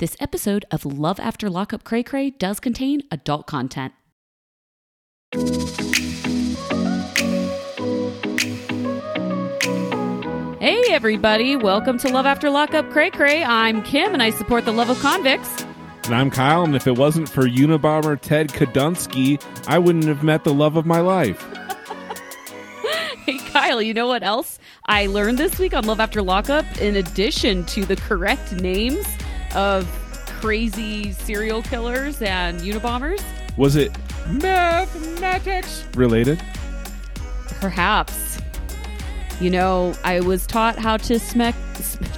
This episode of Love After Lockup Cray Cray does contain adult content. Hey, everybody, welcome to Love After Lockup Cray Cray. I'm Kim and I support the love of convicts. And I'm Kyle, and if it wasn't for Unabomber Ted Kadunsky, I wouldn't have met the love of my life. Hey, Kyle, you know what else I learned this week on Love After Lockup? In addition to the correct names of crazy serial killers and Unabombers, Was it mathematics related? perhaps. You know, I was taught how to smack,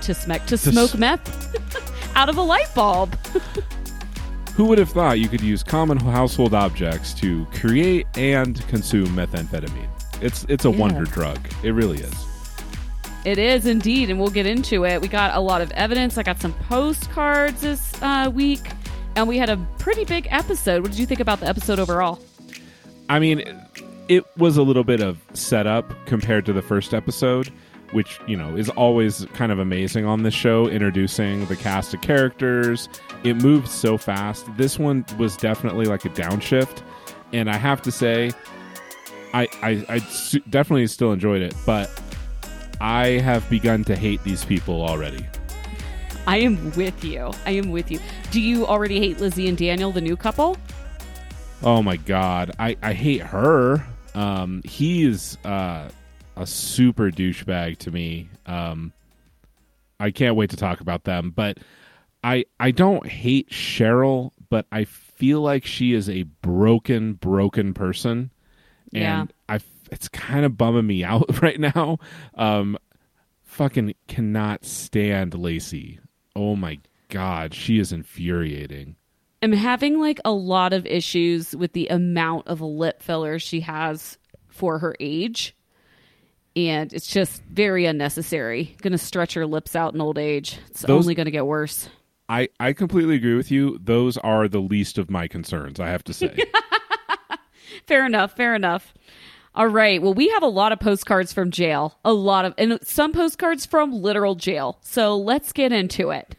to smack, to smoke s- meth out of a light bulb. Who would have thought you could use common household objects to create and consume methamphetamine? It's it's a Yeah. wonder drug. It really is. It is indeed, and we'll get into it. We got a lot of evidence. I got some postcards this uh, week, and we had a pretty big episode. What did you think about the episode overall? I mean, it was a little bit of setup compared to the first episode, which, you know, is always kind of amazing on this show, introducing the cast of characters. It moved so fast. This one was definitely like a downshift. And I have to say, I, I, I definitely still enjoyed it, but I have begun to hate these people already. I am with you. I am with you. Do you already hate Lizzie and Daniel, the new couple? Oh my god, I I hate her. Um, he is uh, a super douchebag to me. Um, I can't wait to talk about them, but I I don't hate Cheryl, but I feel like she is a broken, broken person, Yeah. and I it's kind of bumming me out right now. Um, fucking cannot stand Lacey. Oh my god, she is infuriating. I'm having like a lot of issues with the amount of lip filler she has for her age. And it's just very unnecessary. Going to stretch her lips out in old age. It's Those- only going to get worse. I, I completely agree with you. Those are the least of my concerns, I have to say. Fair enough. Fair enough. All right. Well, we have a lot of postcards from jail. A lot of, and some postcards from literal jail. So let's get into it.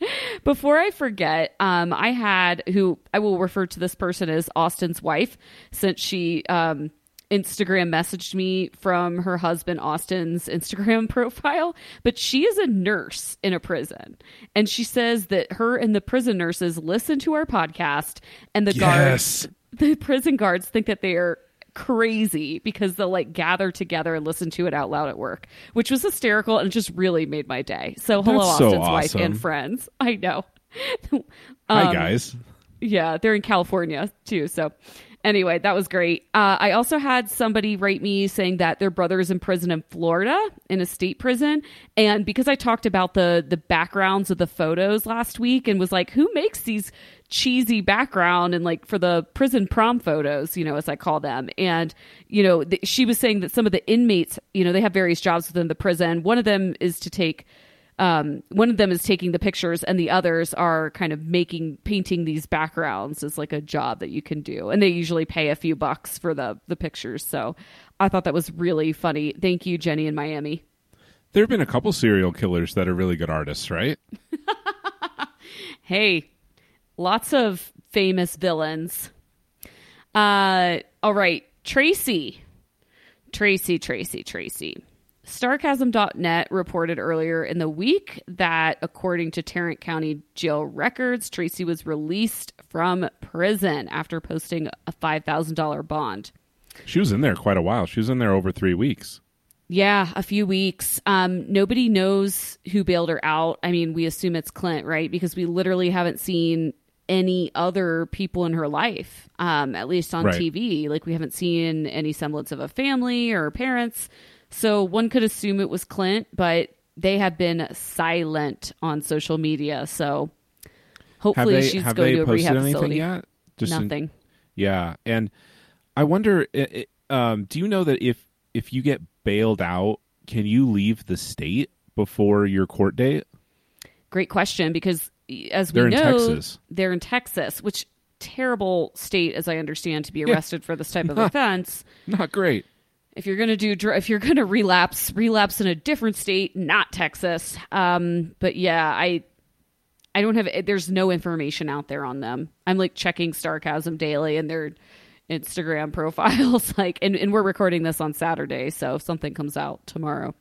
Before I forget, um, I had who I will refer to this person as Austin's wife, since she um, Instagram messaged me from her husband Austin's Instagram profile. But she is a nurse in a prison, and she says that her and the prison nurses listen to our podcast, and the guards, the prison guards, think that they are crazy because they'll like gather together and listen to it out loud at work, which was hysterical and just really made my day. So hello, That's so Austin's wife and friends. I know. Hi, Um, guys. Yeah, they're in California too. So anyway, that was great. Uh, I also had somebody write me saying that their brother is in prison in Florida, in a state prison, and because I talked about the the backgrounds of the photos last week and was like, who makes these cheesy background and like for the prison prom photos, you know, as I call them, and you know, th- she was saying that some of the inmates, you know, they have various jobs within the prison. One of them is to take um, one of them is taking the pictures and the others are kind of making painting these backgrounds as like a job that you can do. And they usually pay a few bucks for the the pictures. So i thought that was really funny. Thank you jenny in miami. There have been a couple serial killers that are really good artists, right? hey lots of famous villains uh all right tracy tracy tracy tracy Starcasm.net reported earlier in the week that, according to Tarrant County Jail records, Tracy was released from prison after posting a $5,000 bond. She was in there quite a while. She was in there over three weeks. Yeah, a few weeks. Um, nobody knows who bailed her out. I mean, we assume it's Clint, right? Because we literally haven't seen any other people in her life, um, at least on Right. TV. Like, we haven't seen any semblance of a family or parents. So one could assume it was Clint, but they have been silent on social media. So hopefully they she's going to a rehab anything facility. yet? Just in- Nothing. yeah, and I wonder. um, do you know that if if you get bailed out, can you leave the state before your court date? Great question because as we They're in know, Texas. they're in Texas, which terrible state, as I understand, to be arrested for this type of offense. Not great. If you're gonna do, if you're gonna relapse, relapse in a different state, not Texas. Um, but yeah, I, I don't have there's no information out there on them. I'm like checking Starcasm Daily and their Instagram profiles like and, and we're recording this on Saturday, so if something comes out tomorrow.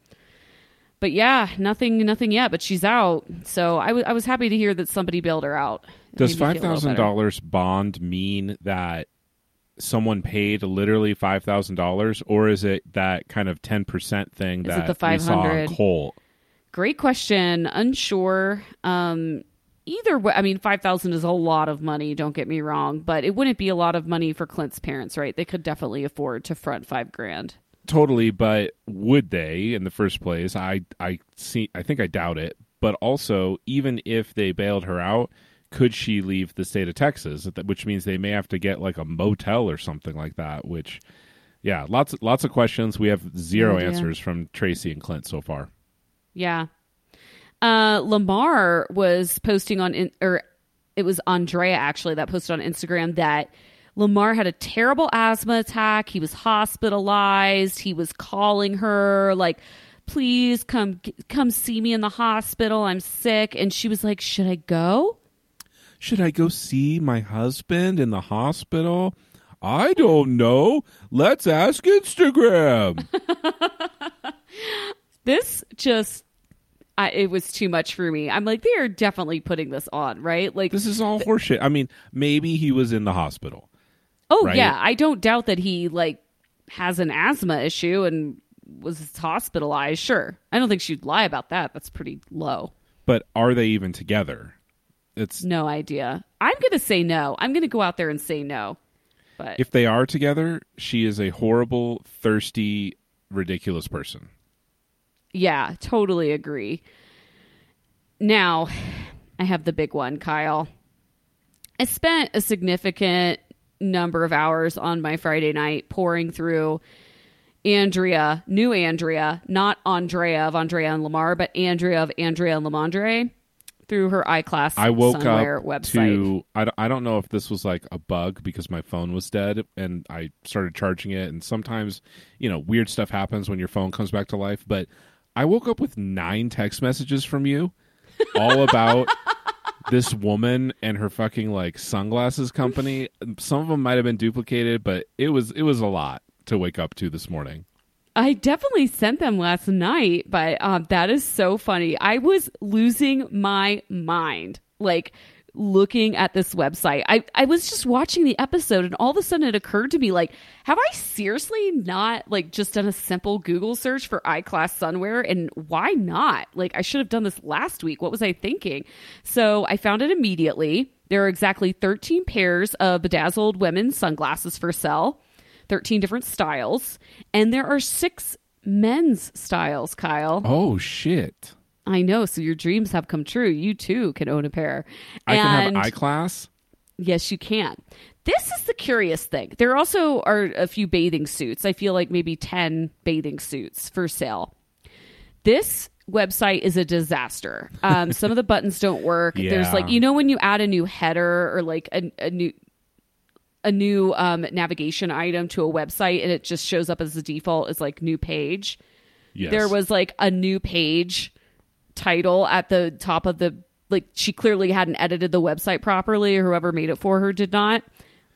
But yeah, nothing nothing yet, but she's out. So I, w- I was happy to hear that somebody bailed her out. It Does made me feel a little five thousand dollars bond mean that someone paid literally five thousand dollars, or is it that kind of ten percent thing Is that the we saw on 500? Colt? Great question. Unsure. Um, either way, I mean, five thousand is a lot of money. Don't get me wrong, but it wouldn't be a lot of money for Clint's parents, right? They could definitely afford to front five grand. Totally, but would they in the first place? I I see. I think I doubt it. But also, even if they bailed her out, could she leave the state of Texas? Which means they may have to get like a motel or something like that. Which, yeah, lots lots of questions. We have zero answers from Tracy and Clint so far. Yeah. Uh, Lamar was posting on, in, or it was Andrea actually that posted on Instagram that Lamar had a terrible asthma attack. He was hospitalized. He was calling her like, "Please come, come see me in the hospital. I'm sick." And she was like, "Should I go?" Should I go see my husband in the hospital? I don't know. Let's ask Instagram. This just, I, it was too much for me. I'm like, they are definitely putting this on, right? Like, this is all horseshit. I mean, maybe he was in the hospital. Oh right? yeah, I don't doubt that he like has an asthma issue and was hospitalized. Sure, I don't think she'd lie about that. That's pretty low. But are they even together? It's No idea. I'm gonna say no. I'm gonna go out there and say no. But if they are together, she is a horrible, thirsty, ridiculous person. yeah, totally agree. Now, I have the big one, Kyle. I spent a significant number of hours on my Friday night pouring through Andrea, new Andrea, not Andrea of Andrea and Lamar, but Andrea of Andrea and Lamondre through her iClass I woke Sunwear up website. to I, don't- I don't know if this was like a bug because my phone was dead and I started charging it and sometimes you know weird stuff happens when your phone comes back to life but I woke up with nine text messages from you all about this woman and her fucking like sunglasses company some of them might have been duplicated but it was it was a lot to wake up to this morning I definitely sent them last night, but um, that is so funny. I was losing my mind, like looking at this website. I, I was just watching the episode, and all of a sudden it occurred to me, like, have I seriously not like just done a simple Google search for iClass Sunwear? And why not? Like, I should have done this last week. What was I thinking? So I found it immediately. There are exactly 13 pairs of bedazzled women's sunglasses for sale. 13 different styles, and there are six men's styles, Kyle. oh shit I know, so your dreams have come true. You too can own a pair. I can And- have iClass Yes, you can. This is the curious thing. There also are a few bathing suits. I feel like maybe 10 bathing suits for sale. This website is a disaster. Um, some of the buttons don't work. There's like, you know, when you add a new header or like a, a new a new um, navigation item to a website and it just shows up as the default as like new page. yes There was like a new page title at the top of the like she clearly hadn't edited the website properly or whoever made it for her did not.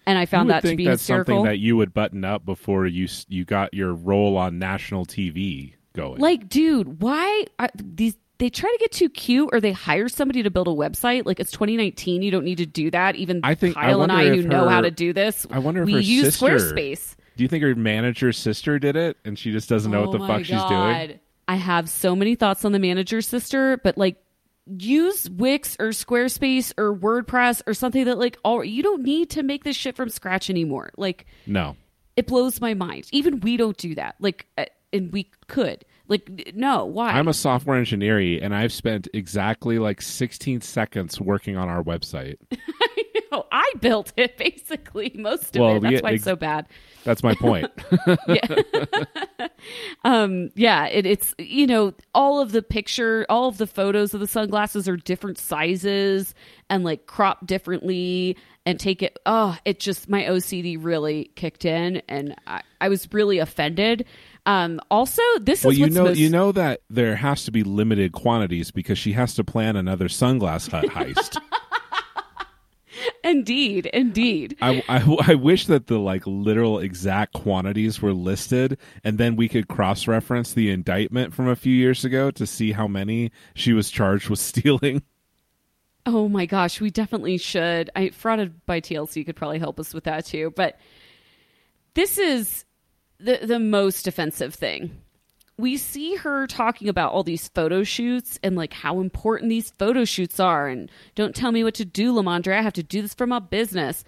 And I found that to be that's hysterical. something that you would button up before you you got your role on national TV going. Like, dude, why are these? They try to get too cute, or they hire somebody to build a website. Like it's 2019, you don't need to do that. Even I think- I Kyle and I, who if know how to do this, I wonder if we her use sister- Squarespace. Do you think her manager's sister did it and she just doesn't know what Oh the my fuck she's doing? I have so many thoughts on the manager sister, but like use Wix or Squarespace or WordPress or something that like all you don't need to make this shit from scratch anymore. Like No. it blows my mind. Even we don't do that. Like uh, and we could. Like no, why? I'm a software engineer and I've spent exactly like 16 seconds working on our website. I built it basically most of Well, it. That's yeah, why it's ex- so bad. That's my point. um yeah it, it's you know all of the picture all of the photos of the sunglasses are different sizes and like cropped differently and take it oh it just my ocd really kicked in and i, I was really offended Um, also, this Well, is you know, most- you know that there has to be limited quantities because she has to plan another sunglass hut heist. Indeed, indeed. I, I, I wish that the like literal exact quantities were listed, and then we could cross reference the indictment from a few years ago to see how many she was charged with stealing. Oh my gosh, we definitely should. I frauded by TLC could probably help us with that too. But this is the the most offensive thing. We see her talking about all these photo shoots and like how important these photo shoots are and don't tell me what to do, Lamondre. I have to do this for my business.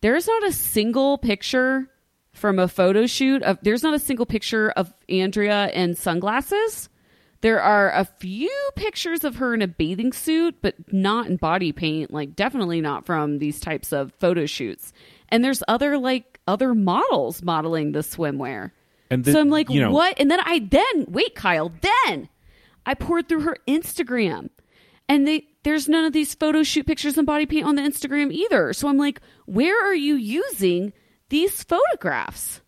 There's not a single picture from a photo shoot of there's not a single picture of Andrea in sunglasses. There are a few pictures of her in a bathing suit, but not in body paint, like definitely not from these types of photo shoots. And there's other like other models modeling the swimwear. And the- so I'm like, you know- what? And then I then wait, Kyle, then I poured through her Instagram. And they there's none of these photo shoot pictures and body paint on the Instagram either. So I'm like, where are you using these photographs?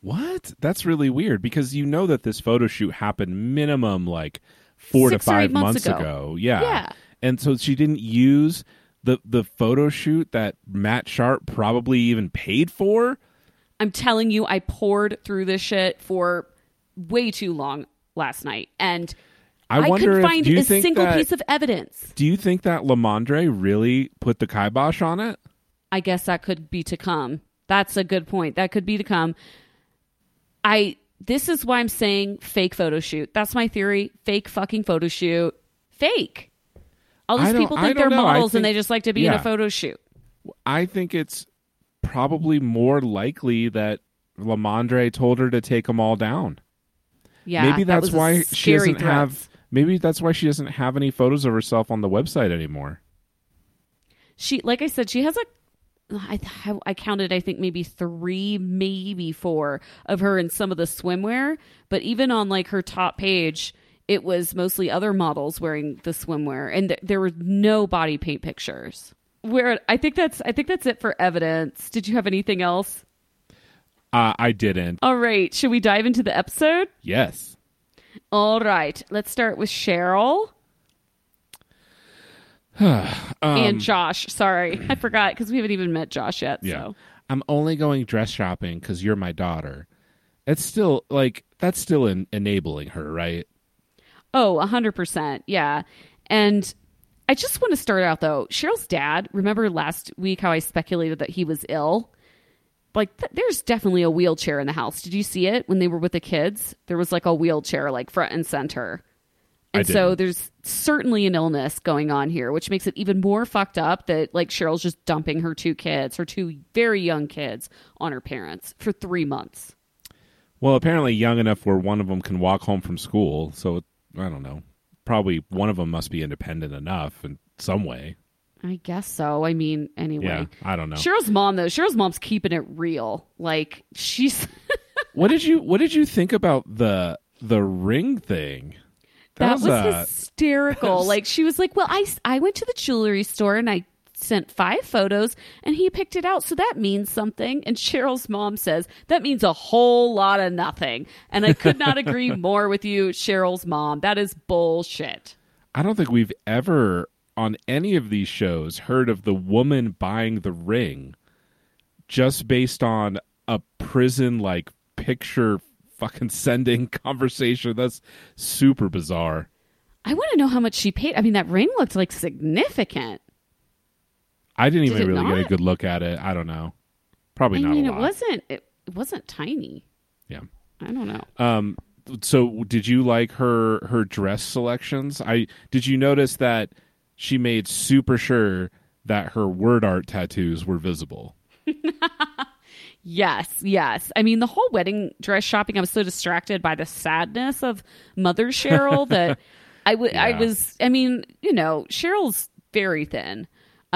What? That's really weird because you know that this photo shoot happened minimum like four Six to five eight months ago. ago. Yeah. Yeah. And so she didn't use the the photo shoot that Matt Sharp probably even paid for. I'm telling you, I poured through this shit for way too long last night, and I, I, couldn't if, find a single that, piece of evidence. Do you think that Lamondre really put the kibosh on it? I guess that could be to come. That's a good point. That could be to come. I this is why I'm saying fake photo shoot. That's my theory. Fake fucking photo shoot. Fake. All these people think they're know. Models and they just like to be in a photo shoot. I think it's probably more likely that Lamondre told her to take them all down. Yeah. maybe that that's a why she doesn't threat. have. Maybe that's why she doesn't have any photos of herself on the website anymore. she like i said she has like I, I counted i think maybe three maybe four of her in some of the swimwear but even on like her top page it was mostly other models wearing the swimwear and th- there were no body paint pictures where i think that's i think that's it for evidence did you have anything else Uh, I didn't. all right should we dive into the episode Yes. all right let's start with cheryl Um, and josh sorry i forgot because we haven't even met josh yet Yeah. so I'm only going dress shopping because you're my daughter. It's still like that's still en- enabling her, right? Oh, 100%. Yeah. And I just want to start out though. Cheryl's dad, remember last week how I speculated that he was ill? Like, th- there's definitely a wheelchair in the house. Did you see it when they were with the kids? There was like a wheelchair, like front and center. I And so there's certainly an illness going on here, which makes it even more fucked up that like Cheryl's just dumping her two kids, her two very young kids, on her parents for three months. Well, apparently young enough where one of them can walk home from school. So I don't know. Probably one of them must be independent enough in some way. I guess so. I mean, anyway. Yeah, I don't know. Cheryl's mom though, Cheryl's mom's keeping it real. Like she's What did you What did you think about the the ring thing? that, was, a- hysterical. like she was like, "Well, I I went to the jewelry store and I sent five photos and he picked it out, so that means something." And Cheryl's mom says, "That means a whole lot of nothing." And I could not agree more with you, Cheryl's mom. That is bullshit. I don't think we've ever on any of these shows heard of the woman buying the ring just based on a prison like picture fucking sending conversation. That's super bizarre. I want to know how much she paid. I mean, that ring looked like significant. I didn't Did even it really get a not? good look at it. I don't know. Probably not. I not mean, a it lot. wasn't it, it wasn't tiny. Yeah. I don't know. Um so did you like her her dress selections? I did you notice that she made super sure that her word art tattoos were visible. Yes, yes. I mean, the whole wedding dress shopping, I was so distracted by the sadness of Mother Cheryl that I would, I was, I mean, you know, Cheryl's very thin.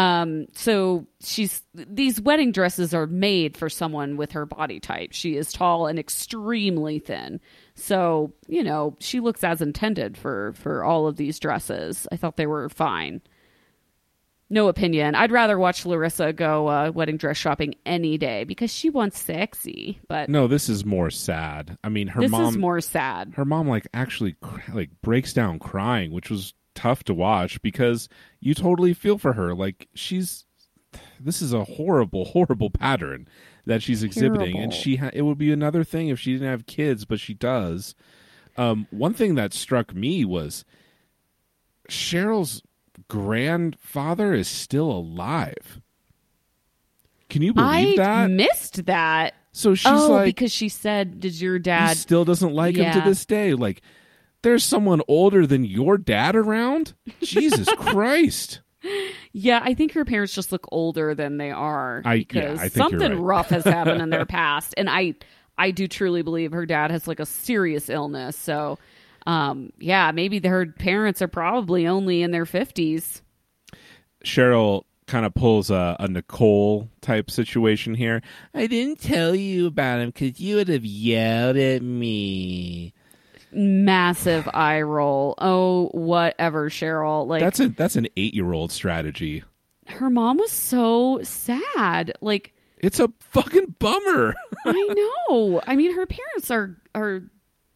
Um, so she's, these wedding dresses are made for someone with her body type. She is tall and extremely thin. So, you know, she looks as intended for, for all of these dresses. I thought they were fine. no opinion. I'd rather watch Larissa go uh, wedding dress shopping any day because she wants sexy. But No, this is more sad. I mean, her this mom is more sad. her mom like actually cr- like breaks down crying, which was tough to watch because you totally feel for her. Like she's this is a horrible, horrible pattern that she's exhibiting, and she ha- it would be another thing if she didn't have kids, but she does. Um, one thing that struck me was Cheryl's grandfather is still alive. Can you believe I that? missed that. so she's oh, like, because she said, "Did your he dad?" still doesn't like him to this day. Like, there's someone older than your dad around. Jesus Christ! Yeah, I think her parents just look older than they are I- yeah, because I something right. rough has happened in their past, and I I do truly believe her dad has like a serious illness. So, um, yeah, maybe her parents are probably only in their fifties. Cheryl kind of pulls a, a Nicole type situation here. I didn't tell you about him because you would have yelled at me. Massive eye roll. Oh, whatever, Cheryl. Like That's a that's an eight year old strategy. her mom was so sad. Like It's a fucking bummer. I know. I mean, her parents are are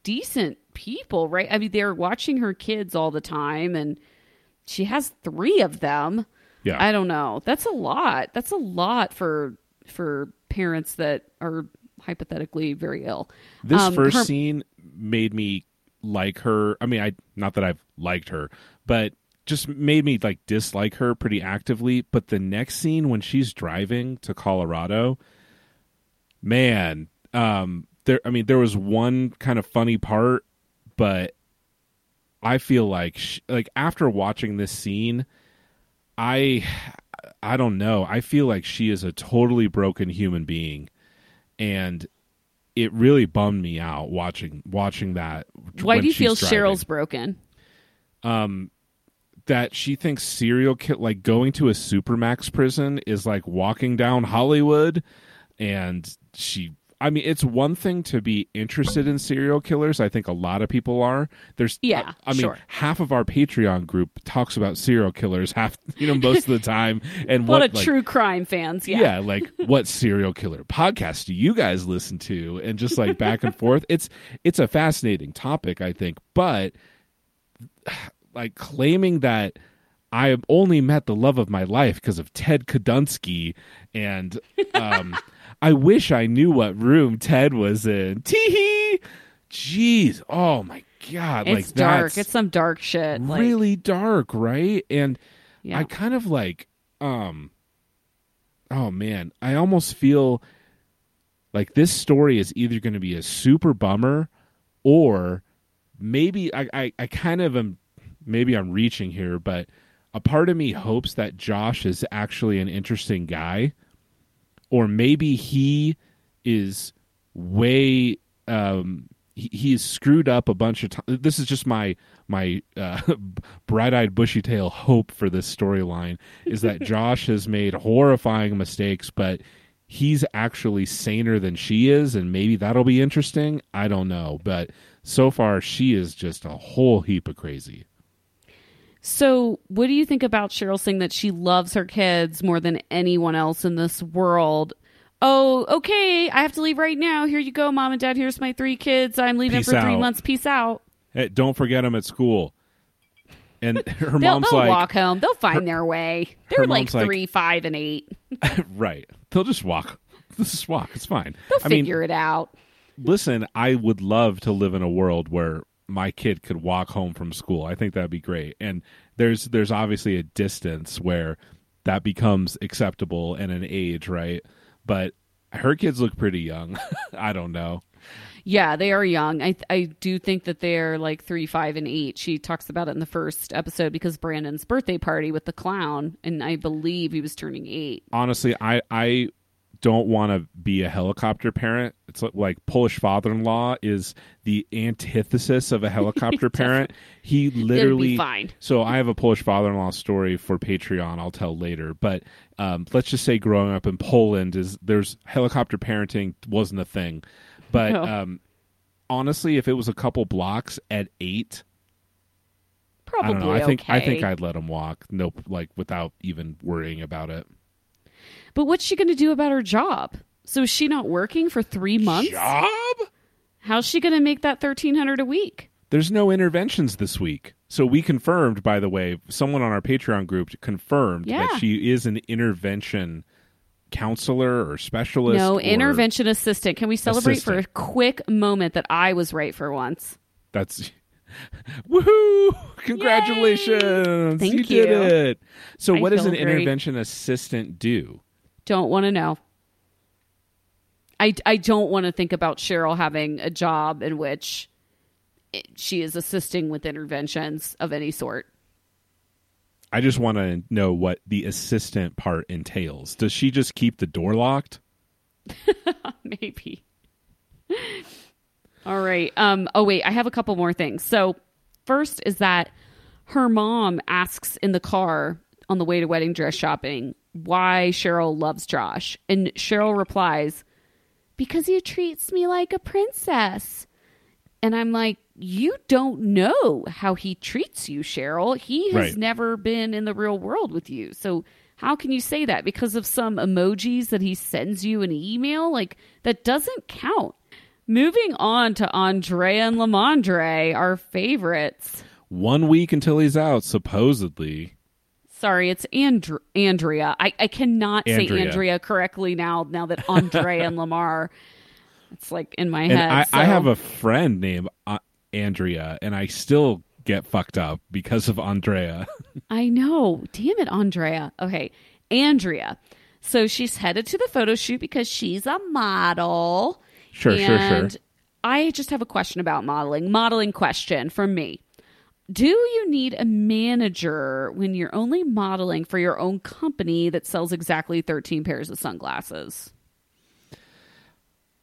decent people, right? I mean, they're watching her kids all the time, and she has three of them. yeah, I don't know. That's a lot. That's a lot for for parents that are hypothetically very ill. This Um, first her- scene made me like her. I mean, I not that I've liked her, but just made me like dislike her pretty actively. But the next scene when she's driving to Colorado, man, um, there. I mean, there was one kind of funny part, but I feel like sh like after watching this scene, I I don't know. I feel like she is a totally broken human being, and it really bummed me out watching watching that. Why do you feel driving. Cheryl's broken? Um, that she thinks serial kill like going to a supermax prison is like walking down Hollywood, and she. I mean, it's one thing to be interested in serial killers. I think a lot of people are. There's, Yeah, I, I mean, sure. half of our Patreon group talks about serial killers. Half, you know, most of the time, and A lot what of like, true crime fans. Yeah. yeah. like what serial killer podcast do you guys listen to and just like back and forth it's it's a fascinating topic i think but like claiming that i have only met the love of my life because of ted kadunsky and um i wish i knew what room ted was in tee hee. jeez oh my god It's like dark. that's It's some dark shit. Like, really dark right and yeah. I kind of like um oh man, I almost feel like this story is either going to be a super bummer or maybe I, I I kind of am maybe I'm reaching here, but a part of me hopes that Josh is actually an interesting guy or maybe he is way um he, he's screwed up a bunch of times. This is just my my uh, bright-eyed, bushy-tail hope for this storyline is that Josh has made horrifying mistakes, but he's actually saner than she is, and maybe that'll be interesting. I don't know, but so far she is just a whole heap of crazy. So, what do you think about Cheryl saying that she loves her kids more than anyone else in this world? Oh, okay. I have to leave right now. Here you go, mom and dad. Here's my three kids. I'm leaving Peace for three out. months. Peace out. Hey, don't forget him at school. And her They'll, mom's they'll like, walk home. They'll find their way. They're like mom's like- three, five, and eight. right? They'll just walk. Let's just walk. It's fine. They'll I mean, figure it out. listen, I would love to live in a world where my kid could walk home from school. I think that'd be great. And there's there's obviously a distance where that becomes acceptable and an age, right? But her kids look pretty young. I don't know. Yeah, they are young. I I do think that they're like three, five, and eight. She talks about it in the first episode because Brandon's birthday party with the clown, and I believe he was turning eight. Honestly, I I don't want to be a helicopter parent. It's like, like Polish father-in-law is the antithesis of a helicopter parent. He literally fine. So I have a Polish father-in-law story for Patreon. I'll tell later. But um, let's just say growing up in Poland is there's helicopter parenting wasn't a thing. But No. um, honestly, if it was a couple blocks at eight, probably I know. I think I think I'd let him walk. Nope, like without even worrying about it. But what's she going to do about her job? So is she not working for three months? Job? How's she going to make that thirteen hundred a week? There's no interventions this week. So we confirmed, by the way, someone on our Patreon group confirmed Yeah. that she is an intervention counselor or specialist. no intervention assistant. Can we celebrate for a quick moment that I was right for once? That's woohoo! Congratulations! Thank you. did it. So, I what does an great. intervention assistant do? Don't want to know. I, I don't want to think about Cheryl having a job in which it, she is assisting with interventions of any sort. I just want to know what the assistant part entails. Does she just keep the door locked? Maybe. All right. Um. Oh wait, I have a couple more things. So first is that her mom asks in the car on the way to wedding dress shopping why Cheryl loves Josh, and Cheryl replies, "Because he treats me like a princess." And I'm like, you don't know how he treats you, Cheryl. He has Right. never been in the real world with you. So how can you say that? Because of some emojis that he sends you in an email? Like, that doesn't count. Moving on to Andrea and Lamondre, our favorites. One week until he's out, supposedly. Sorry, it's Andr- Andrea. I, I cannot say Andrea. Andrea correctly now, now that Andre and Lamar, it's like in my And head. I, I have a friend named uh, Andrea, and I still get fucked up because of Andrea. I know. Damn it, Andrea. Okay, Andrea. So she's headed to the photo shoot because she's a model. Sure, sure, sure. I just have a question about modeling. Modeling question from me. Do you need a manager when you're only modeling for your own company that sells exactly 13 pairs of sunglasses?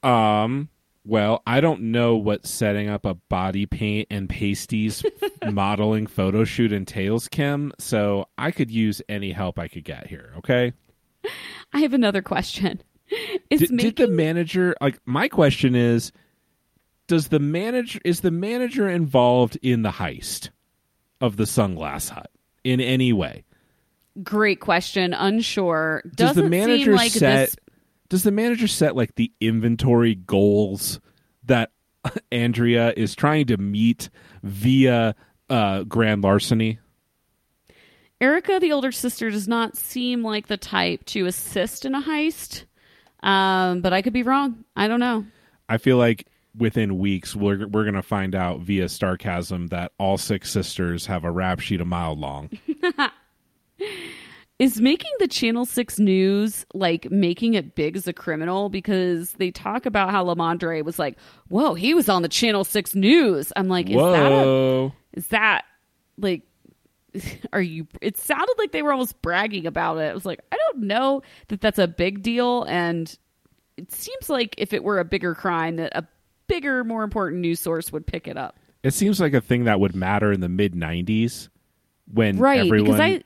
Um, well, I don't know what setting up a body paint and pasties modeling photo shoot entails, Kim. So I could use any help I could get here. Okay. I have another question. Did, making did the manager like? My question is: Does the manager is the manager involved in the heist of the Sunglass Hut in any way? great question. Unsure. Does Doesn't the manager seem like set? this Does the manager set like the inventory goals that Andrea is trying to meet via uh, grand larceny? Erica, the older sister, does not seem like the type to assist in a heist. Um, but I could be wrong. I don't know. I feel like within weeks we're we're gonna find out via Starcasm that all six sisters have a rap sheet a mile long. Is making the Channel 6 news like making it big as a criminal? Because they talk about how Lamondre was like, whoa, he was on the Channel 6 news. I'm like, is that a, Whoa! is that like are you it sounded like they were almost bragging about it. I was like, I don't know that that's a big deal and it seems like if it were a bigger crime that a bigger more important news source would pick it up. It seems like a thing that would matter in the mid '90s when Right, everyone because I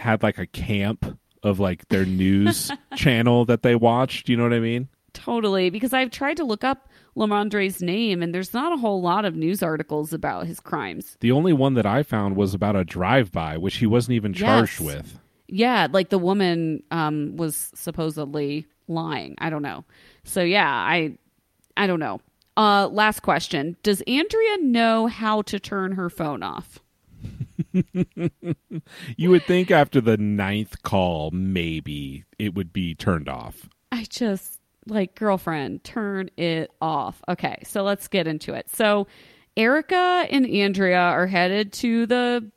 had like a camp of like their news channel that they watched. You know what I mean? Totally, because I've tried to look up Lamondre's name, and there's not a whole lot of news articles about his crimes. The only one that I found was about a drive-by, which he wasn't even charged Yes. with. Yeah, like the woman um, was supposedly lying. I don't know. So yeah, I, I don't know. Uh, last question: Does Andrea know how to turn her phone off? You would think after the ninth call, maybe it would be turned off. I just like girlfriend, turn it off. Okay, so let's get into it. So Erica and Andrea are headed to the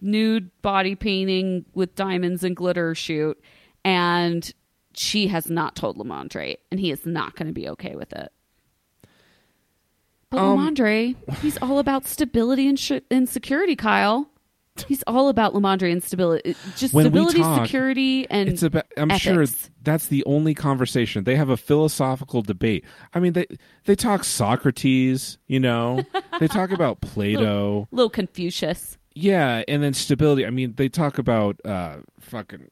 nude body painting with diamonds and glitter shoot, and she has not told Lamondre, and he is not going to be okay with it. But Um, Lamondre, he's all about stability and, sh- and security, Kyle. He's all about Lamondre and stability. Just When stability, talk, security, and It's about. I'm sure that's the only conversation they have a philosophical debate. I mean, they they talk Socrates. You know, they talk about Plato. little Confucius. Yeah, and then stability. I mean, they talk about uh fucking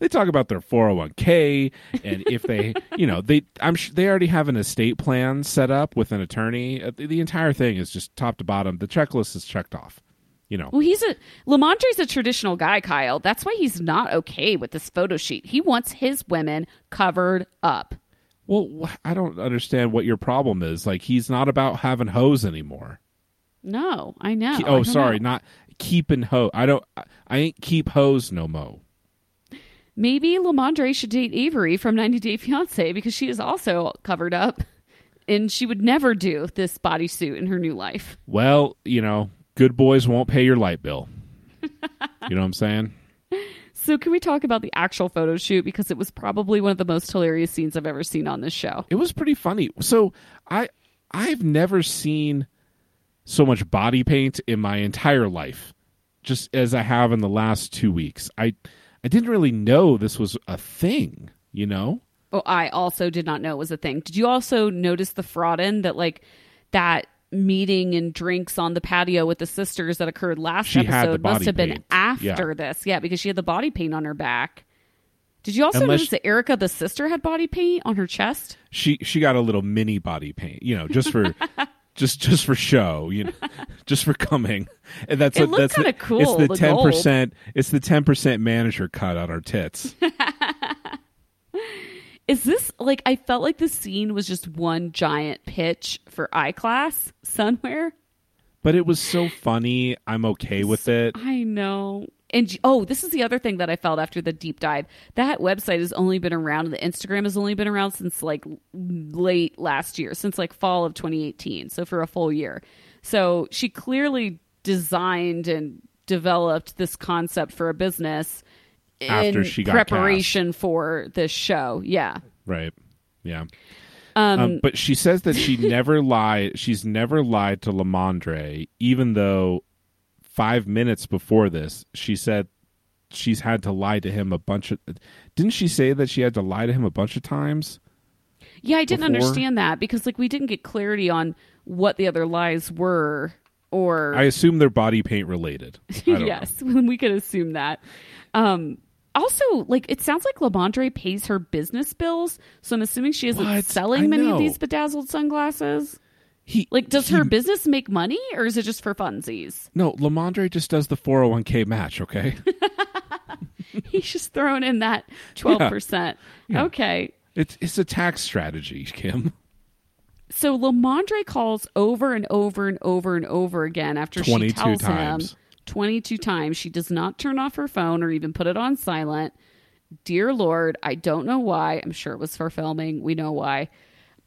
they talk about their 401k and if they, you know, they I'm sure they already have an estate plan set up with an attorney. Uh, The, the entire thing is just top to bottom. The checklist is checked off. You know. Well, he's a Lamondre's a traditional guy, Kyle. That's why he's not okay with this photo shoot. He wants his women covered up. Well, I don't understand what your problem is. Like he's not about having hoes anymore. No, I know. Ke- oh, don't sorry, know. not keeping hoe. I don't. I, I ain't keep hoes no mo. Maybe Lamondre should date Avery from 90 Day Fiance because she is also covered up, and she would never do this bodysuit in her new life. Well, you know, good boys won't pay your light bill. you know what I'm saying? So, can we talk about the actual photo shoot because it was probably one of the most hilarious scenes I've ever seen on this show. It was pretty funny. So I I've never seen so much body paint in my entire life, just as I have in the last two weeks. I I didn't really know this was a thing. You know? Oh, I also did not know it was a thing. Did you also notice the fraud in that like that meeting and drinks on the patio with the sisters that occurred last She episode must have been paint. after Yeah. this. Yeah, because she had the body paint on her back. Did you also Unless- notice that Erica the sister had body paint on her chest? She she got a little mini body paint. You know, just for. Just, just for show, you know, just for coming, and that's It what that's kinda cool, It's the ten percent. It's the ten percent manager cut on our tits. Is this like I felt like the scene was just one giant pitch for I class somewhere? but it was so funny. I'm okay with it. I know. And oh, this is the other thing that I felt after the deep dive. That website has only been around, the Instagram has only been around since like late last year, since like fall of 2018. So for a full year. So she clearly designed and developed this concept for a business After in she got preparation for this show. Yeah. Right. Yeah. Um, Um, but she says that she never lied. She's never lied to Lamondre, even though five minutes before this, she said she's had to lie to him a bunch of. Didn't she say that she had to lie to him a bunch of times? Yeah, I didn't before? understand that because like we didn't get clarity on what the other lies were or I assume they're body paint related. Don't know. yes, we could assume that. Um also, like it sounds like Lamondre pays her business bills, so I'm assuming she isn't What? selling I many know. of these bedazzled sunglasses. He Like, does he- her business make money, or is it just for funsies? No, Lamondre just does the 401k match. Okay, He's just throwing in that twelve percent. Yeah. Okay, it's it's a tax strategy, Kim. so Lamondre calls over and over and over and over again after she tells times. him 22 times she does not turn off her phone or even put it on silent. Dear Lord, I don't know why. I'm sure it was for filming. We know why.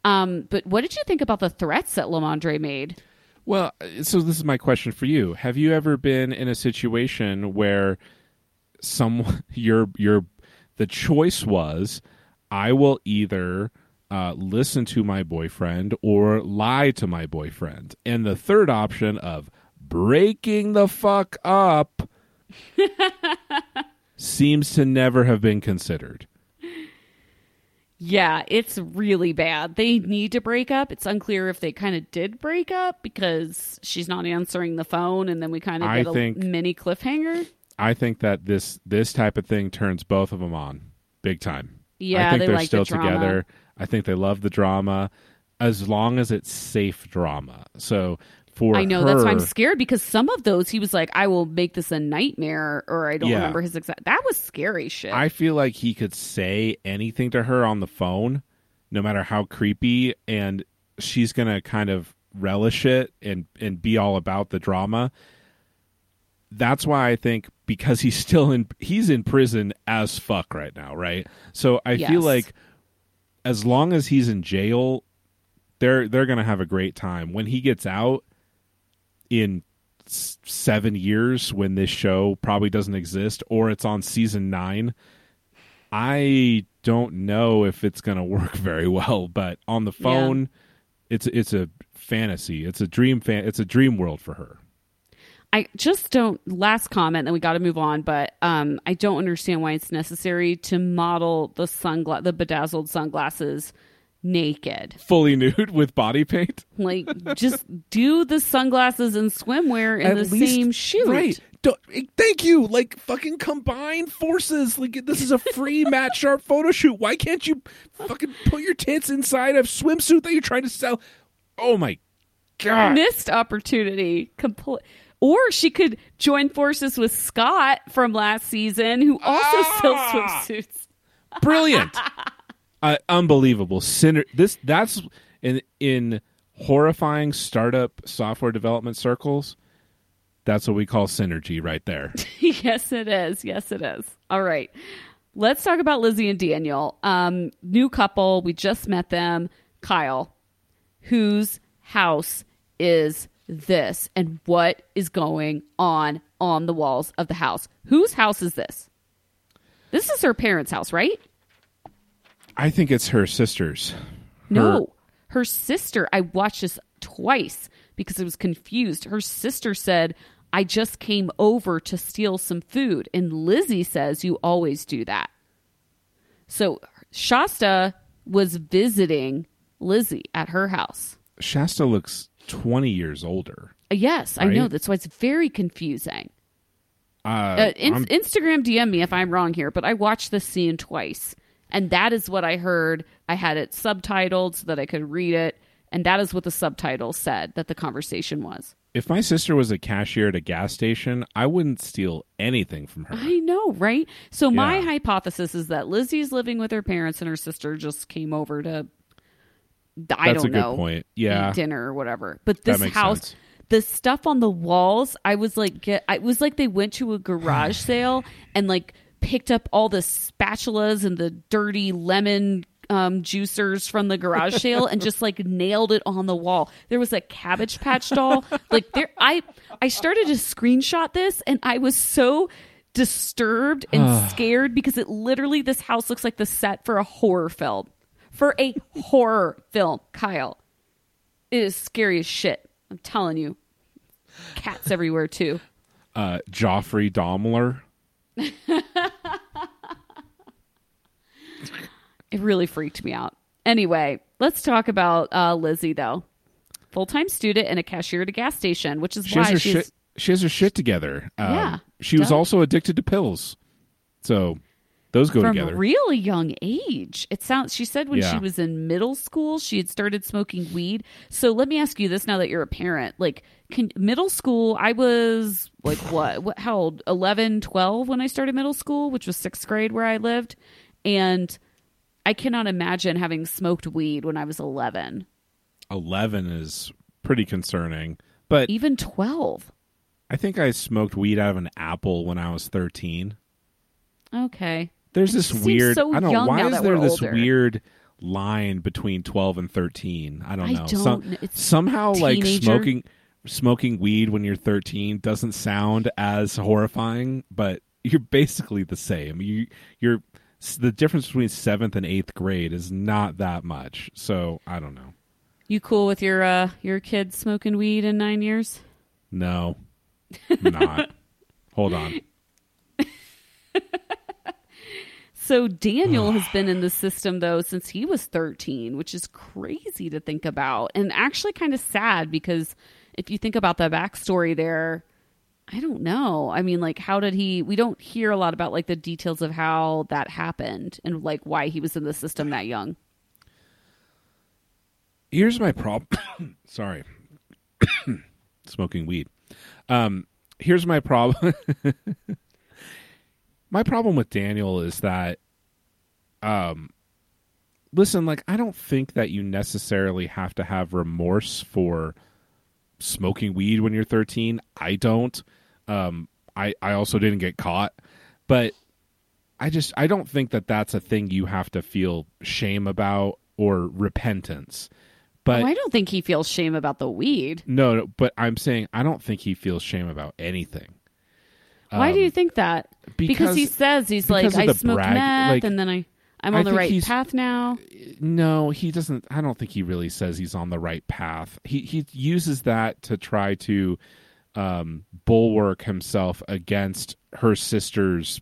Um, but what did you think about the threats that Lamondre made? Well, so this is my question for you. Have you ever been in a situation where someone your your the choice was I will either uh, listen to my boyfriend or lie to my boyfriend, and the third option of breaking the fuck up seems to never have been considered. Yeah, it's really bad. They need to break up. It's unclear if they kind of did break up because she's not answering the phone, and then we kind of I get a think- mini cliffhanger. I think that this this type of thing turns both of them on big time. Yeah, I think they are like still the together. I think they love the drama, as long as it's safe drama. So for I know that's why I'm scared because some of those he was like, "I will make this a nightmare," or I don't Yeah. remember his exact. That was scary shit. I feel like he could say anything to her on the phone, no matter how creepy, and she's gonna kind of relish it and and be all about the drama. That's why I think because he's still in he's in prison as fuck right now, right? So I Yes. feel like as long as he's in jail, they're they're gonna have a great time. When he gets out in seven years, when this show probably doesn't exist, or it's on season nine, I don't know if it's gonna work very well. But on the phone, it's it's a fantasy. It's a dream fan. It's a dream world for her. I just don't. Last comment, then we got to move on. But um, I don't understand why it's necessary to model the sunglass, the bedazzled sunglasses, naked. Fully nude with body paint. Like, just do the sunglasses and swimwear in the same shoot. Right. Don't, thank you. Like fucking combine forces. Like this is a free Matt Sharp photo shoot. Why can't you fucking put your tits inside a swimsuit that you're trying to sell? Oh my god. Missed opportunity. Complete. Or she could join forces with Scott from last season, who also Ah! sells swimsuits. Brilliant. uh, unbelievable. Syner- this that's in in horrifying startup software development circles. That's what we call synergy right there. yes, it is. Yes, it is. All right. Let's talk about Lizzie and Daniel. Um, new couple. We just met them. Kyle, whose house is this and what is going on on the walls of the house? Whose house is this? This is her parents' house, right? I think it's her sister's. No. Her sister, I watched this twice because I was confused. Her sister said, I just came over to steal some food. And Lizzie says, You always do that. So Shasta was visiting Lizzie at her house. Shasta looks 20 years older. Uh, Yes, I know. That's why it's very confusing. Uh, Uh, in- Instagram DM me if I'm wrong here, but I watched this scene twice. And that is what I heard. I had it subtitled so that I could read it. And that is what the subtitle said that the conversation was. if my sister was a cashier at a gas station, I wouldn't steal anything from her. I know, right? So my hypothesis is that Lizzie's living with her parents and her sister just came over to I That's don't know, point. Yeah. eat dinner or whatever. But this house sense. the stuff on the walls, I was like get I was like they went to a garage sale and like picked up all the spatulas and the dirty lemon um, juicers from the garage sale and just like nailed it on the wall. There was a cabbage patch doll. like there I I started to screenshot this and I was so disturbed and scared because it literally this house looks like the set for a horror film. For a horror film, Kyle. It is scary as shit. I'm telling you. Cats everywhere too. Uh, Jeffrey Dahmer. It really freaked me out. Anyway, let's talk about uh, Lizzie though. Full time student and a cashier at a gas station, which is She why she's shit. She has her shit together. Um, Yeah, She was also addicted to pills. So those go from together. a really young age. It sounds. She said when she was in middle school, she had started smoking weed. So let me ask you this: now that you're a parent, like, can middle school? I was like what? What? How old? 11, 12 when I started middle school, which was sixth grade where I lived, and I cannot imagine having smoked weed when I was eleven, 11 is pretty concerning. But even twelve. I think I smoked weed out of an apple when I was 13. Okay. There's It this weird. so I don't know. Why is there this older. weird line between 12 and 13? I don't I know. don't Some- somehow, like smoking smoking weed when you're 13 doesn't sound as horrifying, but you're basically the same. You you're the difference between seventh and eighth grade is not that much. So I don't know. You cool with your uh your kid smoking weed in nine years? No, not. Hold on. So Daniel has been in the system though since he was 13, which is crazy to think about and actually kind of sad because if you think about the backstory there, I don't know. I mean, like, how did he? We don't hear a lot about like the details of how that happened and like why he was in the system that young. Here's my problem. Sorry, smoking weed. Um, here's my problem. my problem with Daniel is that, um, listen, like I don't think that you necessarily have to have remorse for smoking weed when you're 13. I don't. Um, I I also didn't get caught, but I just I don't think that that's a thing you have to feel shame about or repentance. But oh, I don't think he feels shame about the weed. no, no, but I'm saying I don't think he feels shame about anything. Why do Um, you think that? because- he says he's like, I smoked brag- meth like, and then I I'm I on the right path now. No, he doesn't. I don't think he really says he's on the right path. He he uses that to try to um, bulwark himself against her sister's